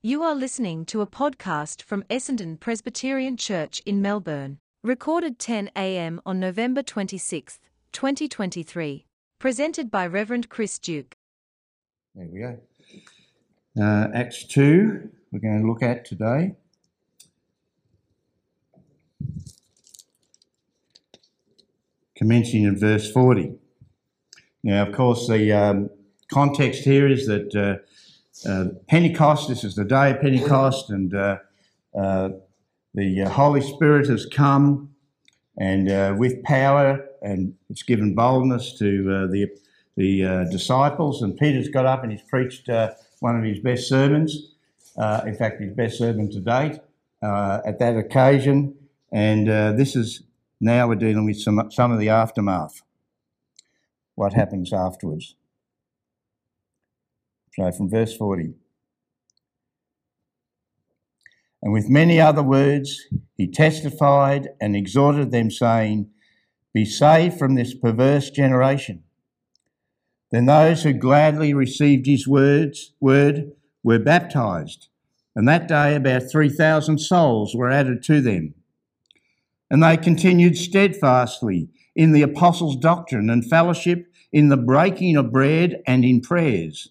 You are listening to a podcast from Essendon Presbyterian Church in Melbourne, recorded 10 a.m. on November 26, 2023. Presented by Reverend Chris Duke. There we go. Uh, Acts 2, we're going to look at today. Commencing in verse 40. Now, of course, the um, context here is that uh, Pentecost, this is the day of Pentecost, and uh, uh the uh, Holy Spirit has come and uh, with power, and it's given boldness to the, the disciples. And Peter's got up and he's preached one of his best sermons, in fact, his best sermon to date at that occasion. And this is now we're dealing with some, some of the aftermath, what happens afterwards. So from verse 40. And with many other words, he testified and exhorted them, saying, Be saved from this perverse generation. Then those who gladly received his words, word were baptized, and that day about 3,000 souls were added to them. And they continued steadfastly in the apostles' doctrine and fellowship, in the breaking of bread and in prayers.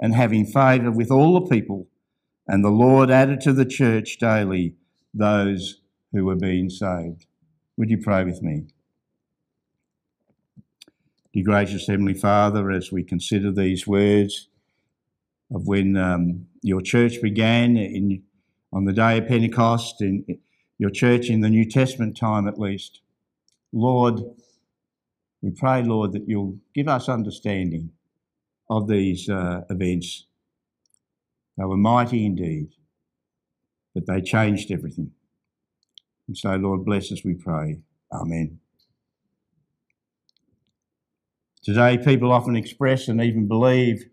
and having favour with all the people. And the Lord added to the church daily those who were being saved. Would you pray with me? Dear gracious Heavenly Father, as we consider these words of when um, your church began in, on the day of Pentecost, in your church in the New Testament time at least, Lord, we pray, Lord, that you'll give us understanding of these uh, events they were mighty indeed, but they changed everything. And so, Lord, bless us, we pray. Amen. Today, people often express and even believe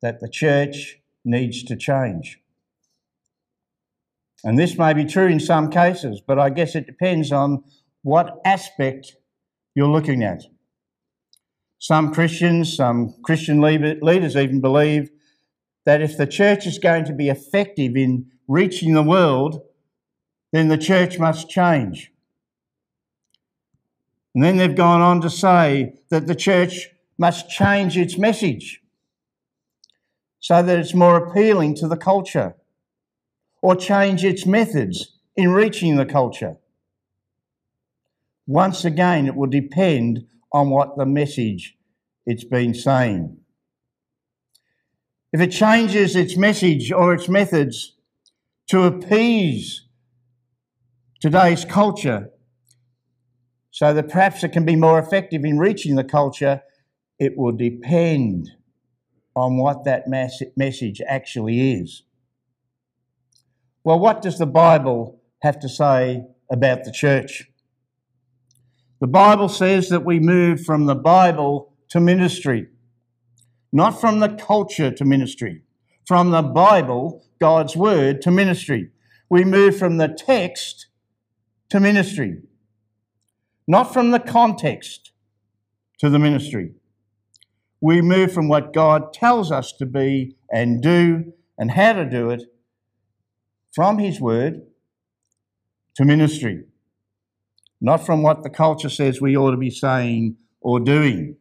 that the church needs to change. And this may be true in some cases, but I guess it depends on what aspect you're looking at. Some Christians, some Christian leaders even believe that if the church is going to be effective in reaching the world, then the church must change. And then they've gone on to say that the church must change its message so that it's more appealing to the culture, or change its methods in reaching the culture. Once again, it will depend on what the message it's been saying. If it changes its message or its methods to appease today's culture so that perhaps it can be more effective in reaching the culture, it will depend on what that message actually is. Well, what does the Bible have to say about the church? The Bible says that we move from the Bible to ministry not from the culture to ministry, from the Bible, God's word, to ministry. We move from the text to ministry, not from the context to the ministry. We move from what God tells us to be and do and how to do it from His Word to ministry, not from what the culture says we ought to be saying or doing.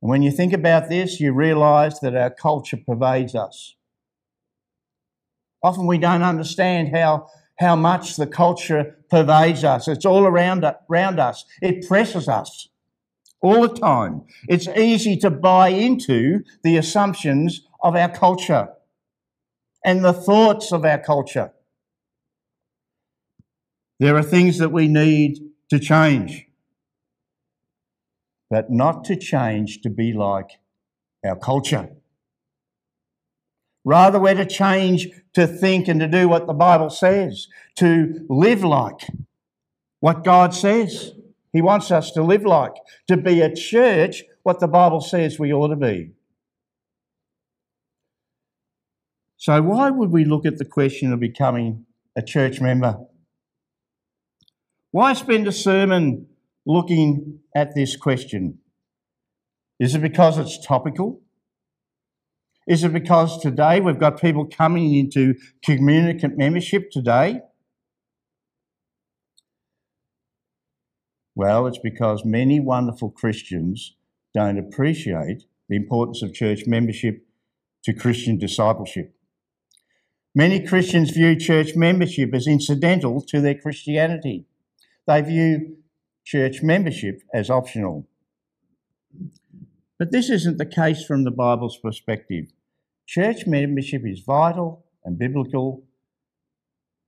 And when you think about this, you realize that our culture pervades us. Often we don't understand how, how much the culture pervades us. It's all around, around us, it presses us all the time. It's easy to buy into the assumptions of our culture and the thoughts of our culture. There are things that we need to change but not to change to be like our culture. Rather, we're to change to think and to do what the Bible says, to live like what God says. He wants us to live like, to be a church what the Bible says we ought to be. So, why would we look at the question of becoming a church member? Why spend a sermon looking at this question? Is it because it's topical? Is it because today we've got people coming into communicant membership today? Well, it's because many wonderful Christians don't appreciate the importance of church membership to Christian discipleship. Many Christians view church membership as incidental to their Christianity. They view church membership as optional. But this isn't the case from the Bible's perspective. Church membership is vital and biblical,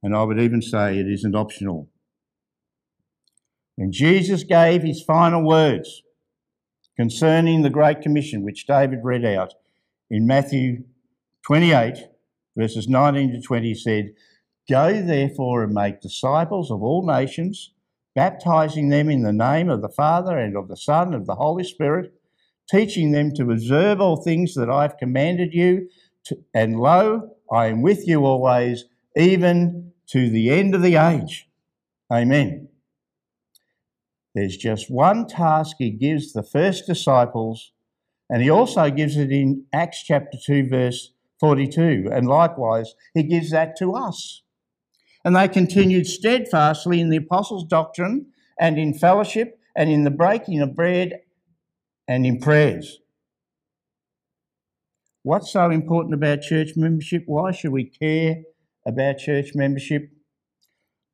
and I would even say it isn't optional. When Jesus gave his final words concerning the Great Commission, which David read out in Matthew 28, verses 19 to 20, said, Go therefore and make disciples of all nations, baptizing them in the name of the Father and of the Son and of the Holy Spirit teaching them to observe all things that I've commanded you. To, and lo, I am with you always, even to the end of the age. Amen. There's just one task he gives the first disciples, and he also gives it in Acts chapter 2, verse 42. And likewise, he gives that to us. And they continued steadfastly in the apostles' doctrine and in fellowship and in the breaking of bread and in prayers. What's so important about church membership? Why should we care about church membership?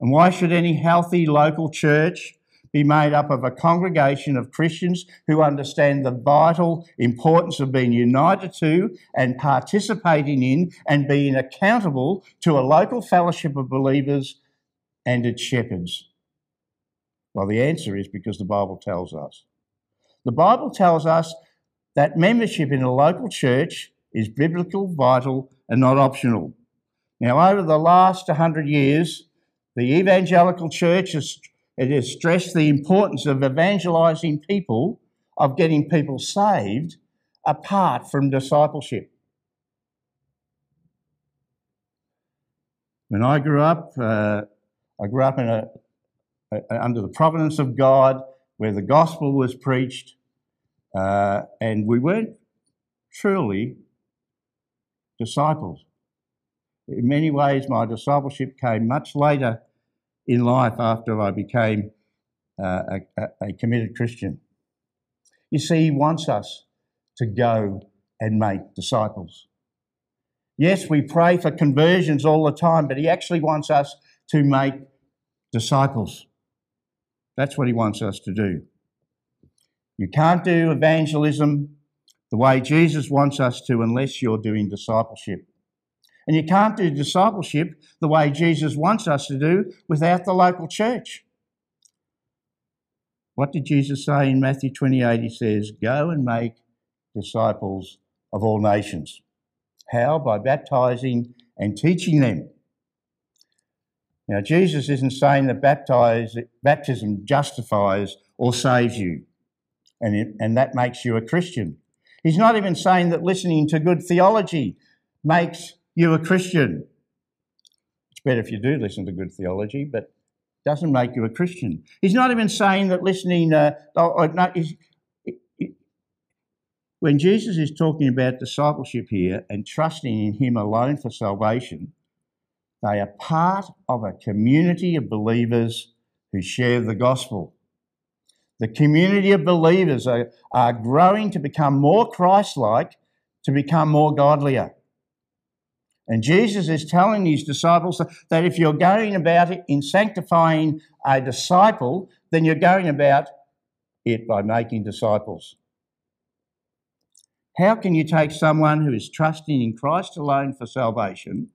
And why should any healthy local church be made up of a congregation of Christians who understand the vital importance of being united to and participating in and being accountable to a local fellowship of believers and its shepherds? Well, the answer is because the Bible tells us. The Bible tells us that membership in a local church is biblical, vital, and not optional. Now, over the last 100 years, the evangelical church has, it has stressed the importance of evangelizing people, of getting people saved, apart from discipleship. When I grew up, uh, I grew up in a, a, under the providence of God where the gospel was preached, uh, and we weren't truly disciples. In many ways, my discipleship came much later in life after I became uh, a, a committed Christian. You see, He wants us to go and make disciples. Yes, we pray for conversions all the time, but He actually wants us to make disciples. That's what he wants us to do. You can't do evangelism the way Jesus wants us to unless you're doing discipleship. And you can't do discipleship the way Jesus wants us to do without the local church. What did Jesus say in Matthew 28? He says, Go and make disciples of all nations. How? By baptizing and teaching them now, Jesus isn't saying that baptize, baptism justifies or saves you, and, it, and that makes you a Christian. He's not even saying that listening to good theology makes you a Christian. It's better if you do listen to good theology, but doesn't make you a Christian. He's not even saying that listening. Uh, or, or when Jesus is talking about discipleship here and trusting in Him alone for salvation, they are part of a community of believers who share the gospel. The community of believers are, are growing to become more Christ like, to become more godlier. And Jesus is telling his disciples that if you're going about it in sanctifying a disciple, then you're going about it by making disciples. How can you take someone who is trusting in Christ alone for salvation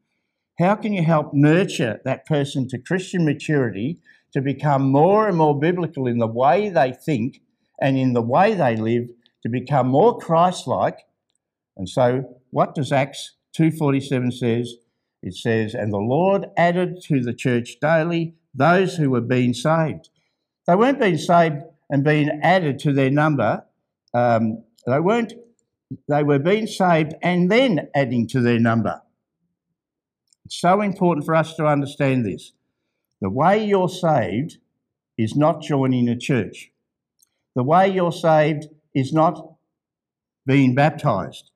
how can you help nurture that person to Christian maturity to become more and more biblical in the way they think and in the way they live, to become more Christ like? And so, what does Acts 2:47 says, it says, and the Lord added to the church daily those who were being saved. They weren't being saved and being added to their number. Um, they weren't. They were being saved and then adding to their number. It's so important for us to understand this. The way you're saved is not joining a church. The way you're saved is not being baptized.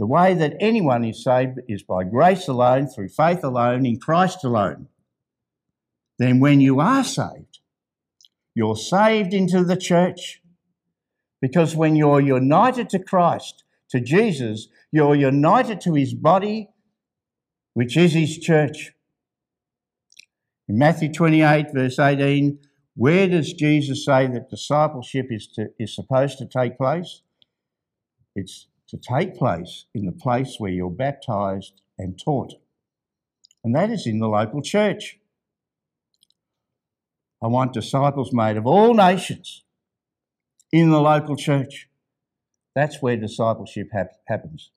The way that anyone is saved is by grace alone, through faith alone, in Christ alone. Then, when you are saved, you're saved into the church. Because when you're united to Christ, to Jesus, you're united to his body, which is his church. In Matthew 28, verse 18, where does Jesus say that discipleship is, to, is supposed to take place? It's to take place in the place where you're baptized and taught. And that is in the local church. I want disciples made of all nations in the local church. That's where discipleship hap- happens.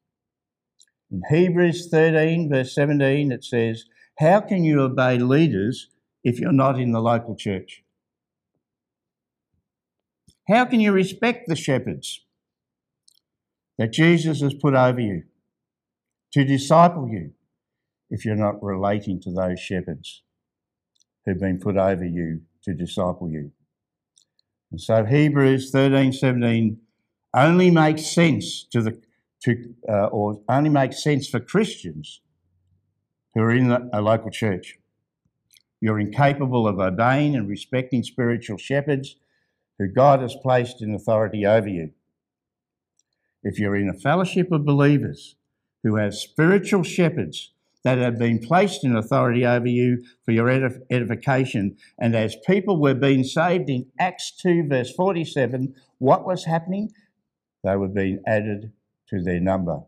In Hebrews 13, verse 17, it says, How can you obey leaders if you're not in the local church? How can you respect the shepherds that Jesus has put over you to disciple you if you're not relating to those shepherds who've been put over you to disciple you. And so Hebrews 13, 17 only makes sense to the to uh, or only makes sense for Christians who are in a local church. You're incapable of obeying and respecting spiritual shepherds who God has placed in authority over you if you're in a fellowship of believers who have spiritual shepherds that have been placed in authority over you for your edification, and as people were being saved in Acts 2, verse 47, what was happening? They were being added to their number.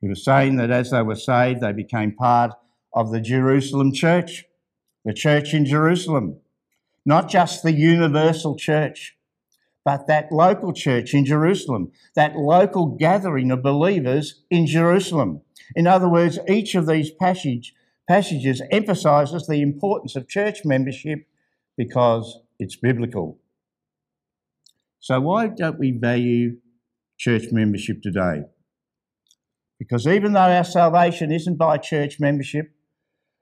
He was saying that as they were saved, they became part of the Jerusalem church, the church in Jerusalem, not just the universal church but that local church in Jerusalem, that local gathering of believers in Jerusalem. In other words, each of these passage, passages emphasizes the importance of church membership because it's biblical. So, why don't we value church membership today? Because even though our salvation isn't by church membership,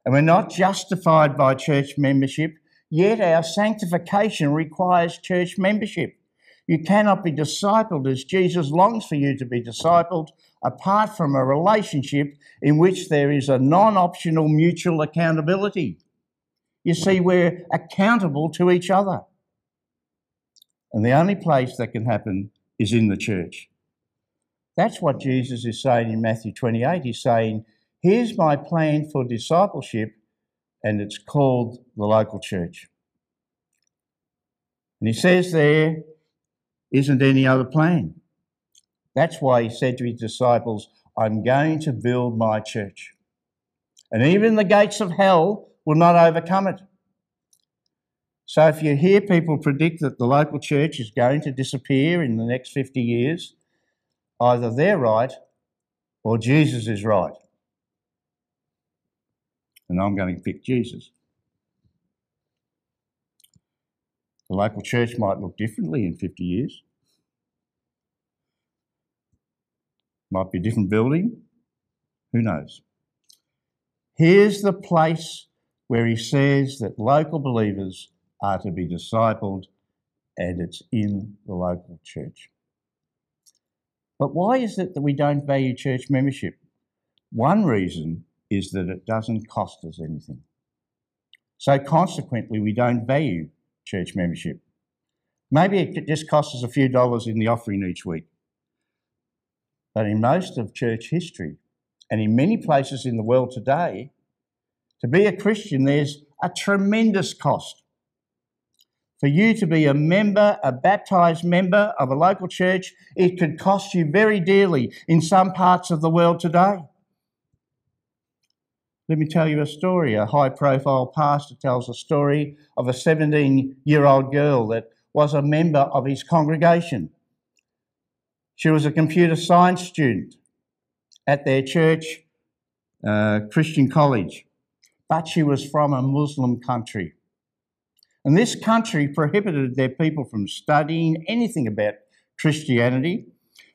and we're not justified by church membership, yet our sanctification requires church membership. You cannot be discipled as Jesus longs for you to be discipled apart from a relationship in which there is a non optional mutual accountability. You see, we're accountable to each other. And the only place that can happen is in the church. That's what Jesus is saying in Matthew 28. He's saying, Here's my plan for discipleship, and it's called the local church. And he says there, isn't any other plan. That's why he said to his disciples, I'm going to build my church. And even the gates of hell will not overcome it. So if you hear people predict that the local church is going to disappear in the next 50 years, either they're right or Jesus is right. And I'm going to pick Jesus. The local church might look differently in 50 years. Might be a different building. Who knows? Here's the place where he says that local believers are to be discipled, and it's in the local church. But why is it that we don't value church membership? One reason is that it doesn't cost us anything. So, consequently, we don't value church membership. Maybe it just costs us a few dollars in the offering each week. But in most of church history, and in many places in the world today, to be a Christian, there's a tremendous cost. For you to be a member, a baptized member of a local church, it could cost you very dearly in some parts of the world today. Let me tell you a story. A high profile pastor tells a story of a 17 year old girl that was a member of his congregation. She was a computer science student at their church, uh, Christian college, but she was from a Muslim country. And this country prohibited their people from studying anything about Christianity.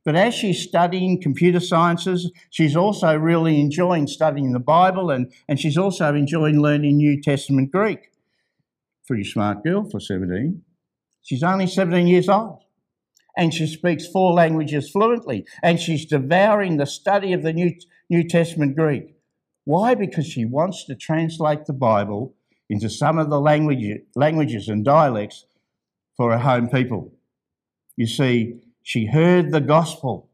But as she's studying computer sciences, she's also really enjoying studying the Bible and, and she's also enjoying learning New Testament Greek. Pretty smart girl for 17. She's only 17 years old and she speaks four languages fluently and she's devouring the study of the New, New Testament Greek. Why? Because she wants to translate the Bible into some of the language, languages and dialects for her home people. You see, she heard the gospel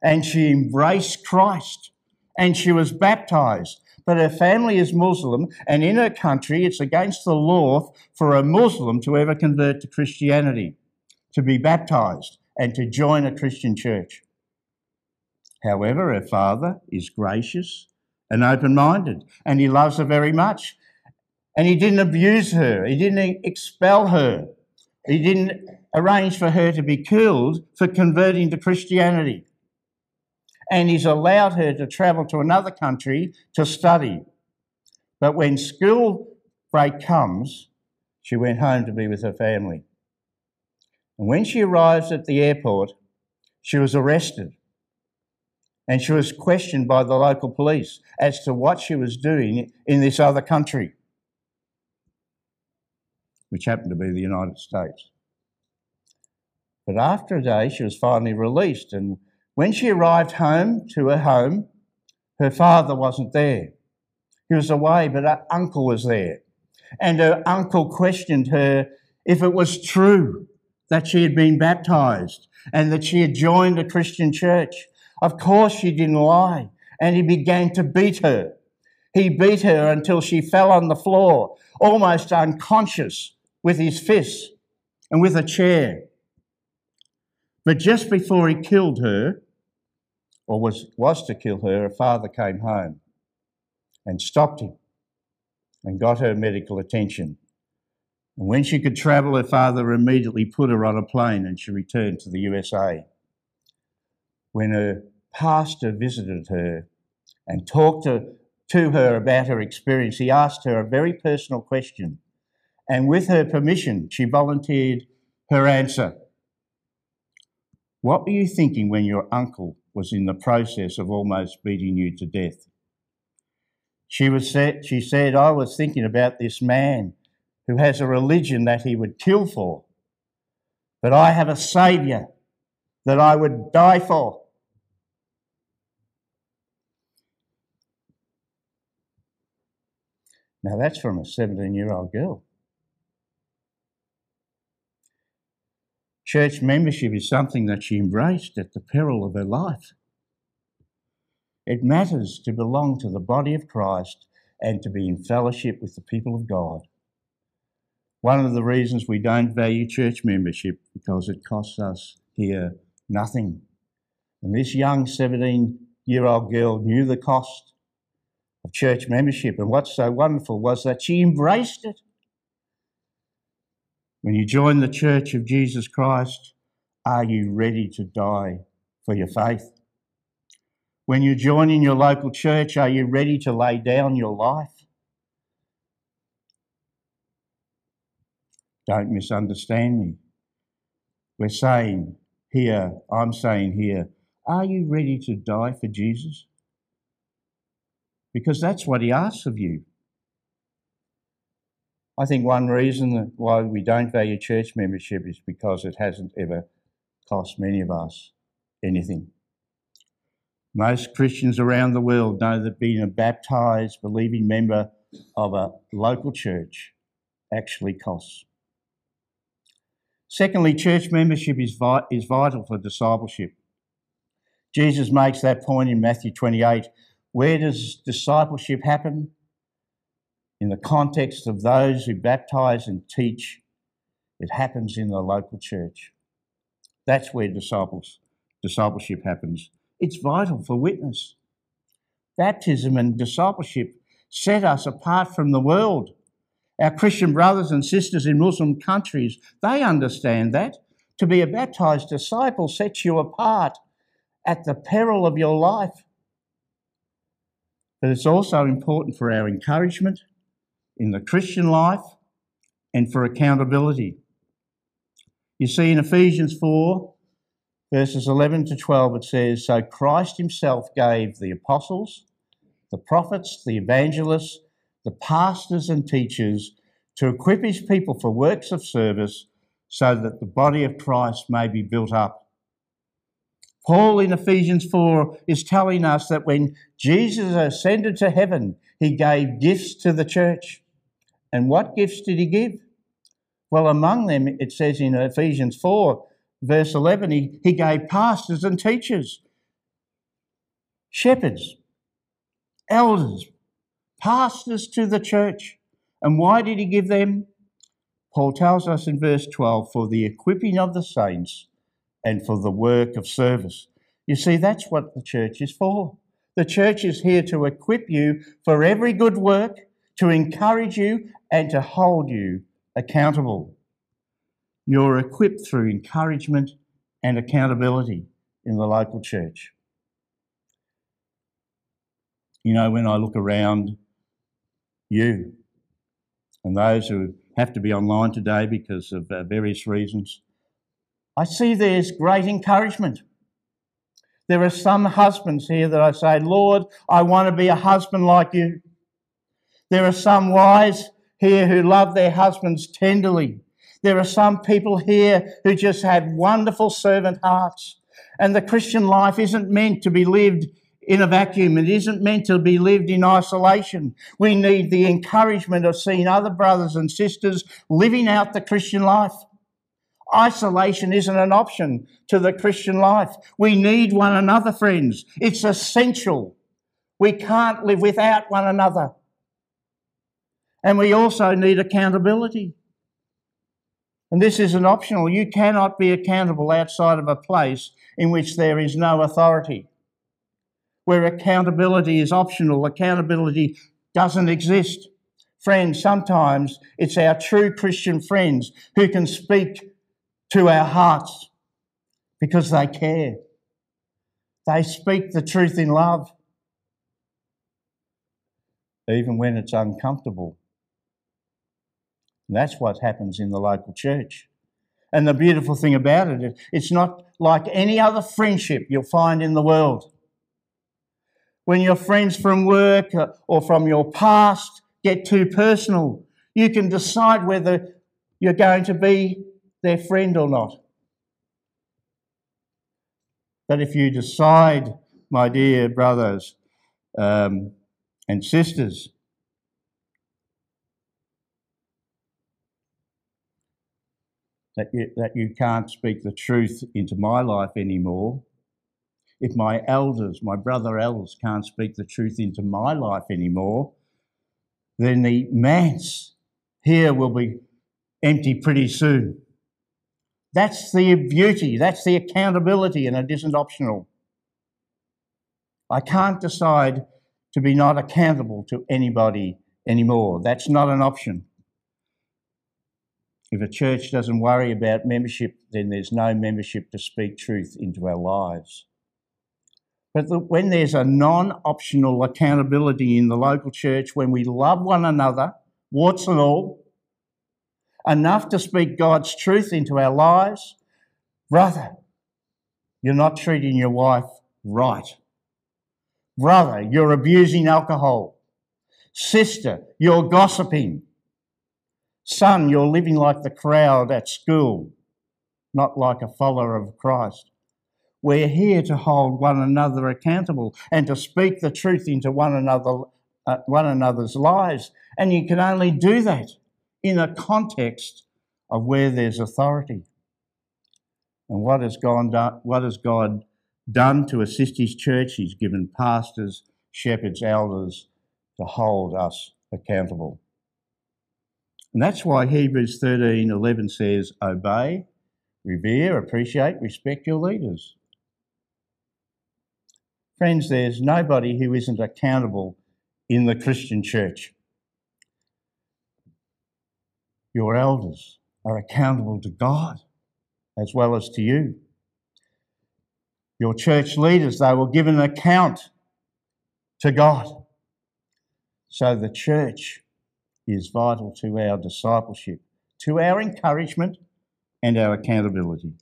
and she embraced Christ and she was baptized. But her family is Muslim, and in her country, it's against the law for a Muslim to ever convert to Christianity, to be baptized, and to join a Christian church. However, her father is gracious and open minded, and he loves her very much. And he didn't abuse her, he didn't expel her, he didn't arrange for her to be killed for converting to Christianity. And he's allowed her to travel to another country to study. But when school break comes, she went home to be with her family. And when she arrives at the airport, she was arrested and she was questioned by the local police as to what she was doing in this other country, which happened to be the United States. But after a day, she was finally released, and when she arrived home to her home, her father wasn't there. He was away, but her uncle was there. And her uncle questioned her if it was true that she had been baptized and that she had joined a Christian church. Of course, she didn't lie. And he began to beat her. He beat her until she fell on the floor, almost unconscious, with his fists and with a chair. But just before he killed her, or was, was to kill her, her father came home and stopped him and got her medical attention. And when she could travel, her father immediately put her on a plane and she returned to the USA. When her pastor visited her and talked to, to her about her experience, he asked her a very personal question. And with her permission, she volunteered her answer. What were you thinking when your uncle was in the process of almost beating you to death? She, was said, she said, I was thinking about this man who has a religion that he would kill for, but I have a Saviour that I would die for. Now that's from a 17 year old girl. Church membership is something that she embraced at the peril of her life. It matters to belong to the body of Christ and to be in fellowship with the people of God. One of the reasons we don't value church membership because it costs us here nothing. And this young 17 year old girl knew the cost of church membership. And what's so wonderful was that she embraced it. When you join the Church of Jesus Christ, are you ready to die for your faith? When you join in your local church, are you ready to lay down your life? Don't misunderstand me. We're saying here, I'm saying here, are you ready to die for Jesus? because that's what he asks of you. I think one reason why we don't value church membership is because it hasn't ever cost many of us anything. Most Christians around the world know that being a baptized, believing member of a local church actually costs. Secondly, church membership is, vi- is vital for discipleship. Jesus makes that point in Matthew 28 where does discipleship happen? In the context of those who baptize and teach, it happens in the local church. That's where disciples, discipleship happens. It's vital for witness. Baptism and discipleship set us apart from the world. Our Christian brothers and sisters in Muslim countries, they understand that. To be a baptized disciple sets you apart at the peril of your life but it's also important for our encouragement in the Christian life and for accountability. You see, in Ephesians 4, verses 11 to 12, it says, So Christ himself gave the apostles, the prophets, the evangelists, the pastors, and teachers to equip his people for works of service so that the body of Christ may be built up. Paul in Ephesians 4 is telling us that when Jesus ascended to heaven, he gave gifts to the church. And what gifts did he give? Well, among them, it says in Ephesians 4, verse 11, he, he gave pastors and teachers, shepherds, elders, pastors to the church. And why did he give them? Paul tells us in verse 12, for the equipping of the saints and for the work of service. You see, that's what the church is for. The church is here to equip you for every good work, to encourage you, and to hold you accountable. You're equipped through encouragement and accountability in the local church. You know, when I look around you and those who have to be online today because of uh, various reasons, I see there's great encouragement. There are some husbands here that I say, Lord, I want to be a husband like you. There are some wives here who love their husbands tenderly. There are some people here who just have wonderful servant hearts. And the Christian life isn't meant to be lived in a vacuum. It isn't meant to be lived in isolation. We need the encouragement of seeing other brothers and sisters living out the Christian life. Isolation isn't an option to the Christian life. We need one another, friends. It's essential. We can't live without one another. And we also need accountability. And this isn't optional. You cannot be accountable outside of a place in which there is no authority. Where accountability is optional, accountability doesn't exist. Friends, sometimes it's our true Christian friends who can speak to our hearts because they care. They speak the truth in love, even when it's uncomfortable. That's what happens in the local church. And the beautiful thing about it, it's not like any other friendship you'll find in the world. When your friends from work or from your past get too personal, you can decide whether you're going to be their friend or not. But if you decide, my dear brothers um, and sisters, that you, that you can't speak the truth into my life anymore, if my elders, my brother elders, can't speak the truth into my life anymore, then the manse here will be empty pretty soon. That's the beauty, that's the accountability, and it isn't optional. I can't decide to be not accountable to anybody anymore. That's not an option. If a church doesn't worry about membership, then there's no membership to speak truth into our lives. But when there's a non optional accountability in the local church, when we love one another, warts and all, enough to speak God's truth into our lives, brother, you're not treating your wife right. Brother, you're abusing alcohol. Sister, you're gossiping. Son, you're living like the crowd at school, not like a follower of Christ. We're here to hold one another accountable and to speak the truth into one another, uh, one another's lives. And you can only do that in a context of where there's authority. And what has, God done, what has God done to assist His church? He's given pastors, shepherds, elders to hold us accountable. And that's why Hebrews 13 11 says, Obey, revere, appreciate, respect your leaders. Friends, there's nobody who isn't accountable in the Christian church. Your elders are accountable to God as well as to you. Your church leaders, they will give an account to God. So the church is vital to our discipleship, to our encouragement, and our accountability.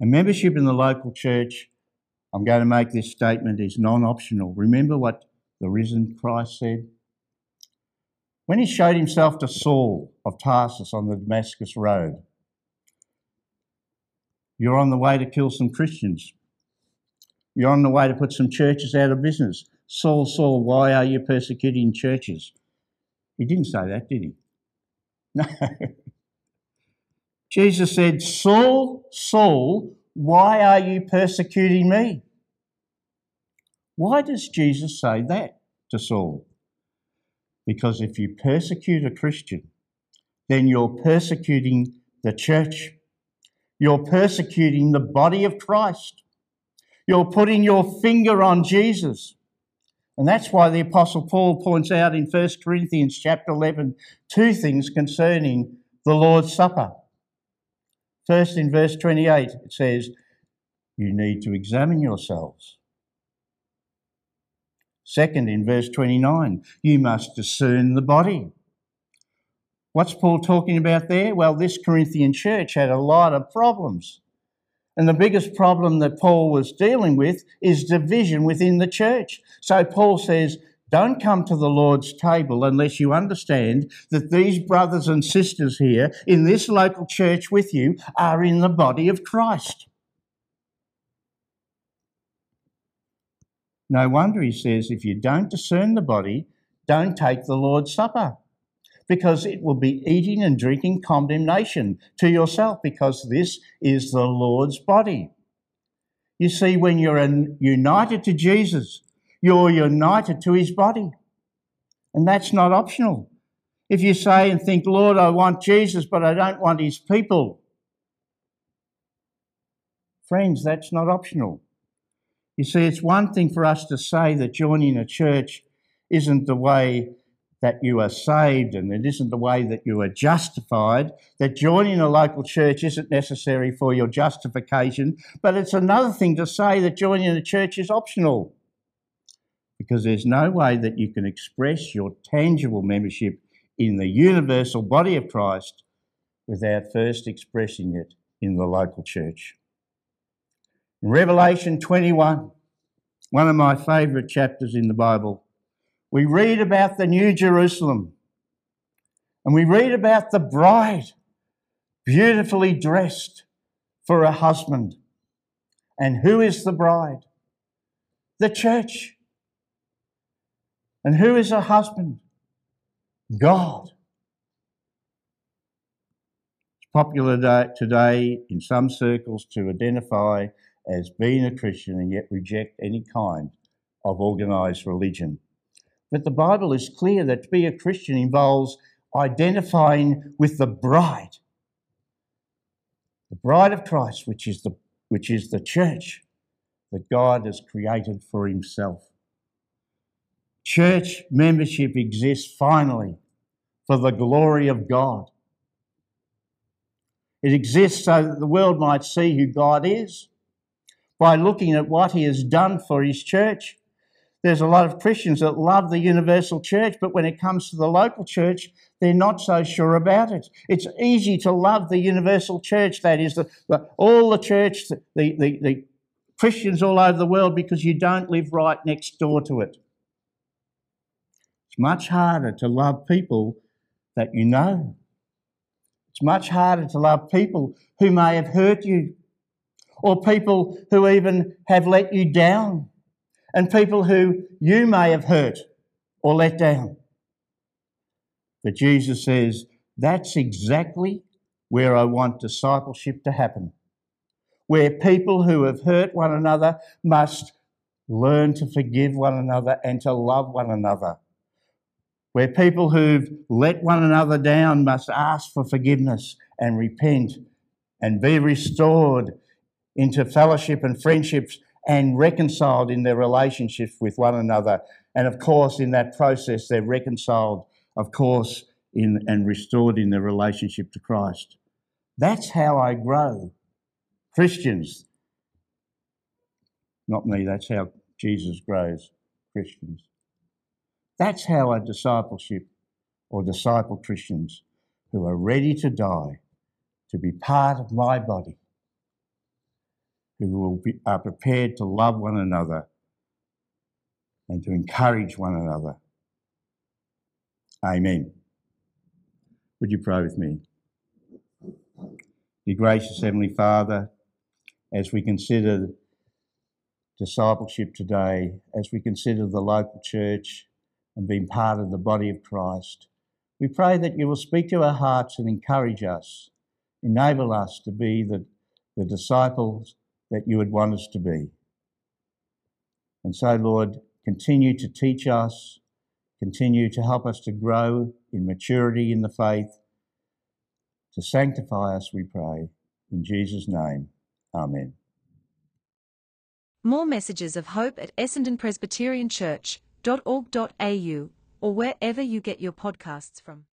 And membership in the local church, I'm going to make this statement, is non optional. Remember what the risen Christ said? When he showed himself to Saul of Tarsus on the Damascus Road, you're on the way to kill some Christians. You're on the way to put some churches out of business. Saul, Saul, why are you persecuting churches? He didn't say that, did he? No. Jesus said, Saul, Saul, why are you persecuting me? Why does Jesus say that to Saul? Because if you persecute a Christian, then you're persecuting the church. You're persecuting the body of Christ. You're putting your finger on Jesus. And that's why the Apostle Paul points out in 1 Corinthians chapter 11 two things concerning the Lord's Supper. First, in verse 28, it says, You need to examine yourselves. Second, in verse 29, you must discern the body. What's Paul talking about there? Well, this Corinthian church had a lot of problems. And the biggest problem that Paul was dealing with is division within the church. So Paul says, don't come to the Lord's table unless you understand that these brothers and sisters here in this local church with you are in the body of Christ. No wonder he says, if you don't discern the body, don't take the Lord's Supper because it will be eating and drinking condemnation to yourself because this is the Lord's body. You see, when you're united to Jesus, you're united to his body. And that's not optional. If you say and think, Lord, I want Jesus, but I don't want his people, friends, that's not optional. You see, it's one thing for us to say that joining a church isn't the way that you are saved and it isn't the way that you are justified, that joining a local church isn't necessary for your justification, but it's another thing to say that joining a church is optional. Because there's no way that you can express your tangible membership in the universal body of Christ without first expressing it in the local church. In Revelation 21, one of my favourite chapters in the Bible, we read about the New Jerusalem and we read about the bride beautifully dressed for a husband. And who is the bride? The church. And who is her husband? God. It's popular today in some circles to identify as being a Christian and yet reject any kind of organised religion. But the Bible is clear that to be a Christian involves identifying with the bride, the bride of Christ, which is the, which is the church that God has created for himself. Church membership exists finally for the glory of God. It exists so that the world might see who God is by looking at what he has done for his church there's a lot of Christians that love the universal church, but when it comes to the local church, they're not so sure about it. It's easy to love the universal church, that is, the, the, all the church, the, the, the Christians all over the world, because you don't live right next door to it. It's much harder to love people that you know. It's much harder to love people who may have hurt you or people who even have let you down and people who you may have hurt or let down. But Jesus says, that's exactly where I want discipleship to happen. Where people who have hurt one another must learn to forgive one another and to love one another. Where people who've let one another down must ask for forgiveness and repent and be restored into fellowship and friendships and reconciled in their relationships with one another. And of course, in that process, they're reconciled, of course, in, and restored in their relationship to Christ. That's how I grow. Christians, not me, that's how Jesus grows Christians. That's how a discipleship or disciple Christians who are ready to die to be part of my body, who be, are prepared to love one another and to encourage one another. Amen. Would you pray with me? Dear gracious Heavenly Father, as we consider discipleship today, as we consider the local church and being part of the body of Christ, we pray that you will speak to our hearts and encourage us, enable us to be the, the disciples that you would want us to be. And so, Lord, continue to teach us, continue to help us to grow in maturity in the faith, to sanctify us, we pray. In Jesus' name, Amen. More messages of hope at essendonpresbyterianchurch.org.au or wherever you get your podcasts from.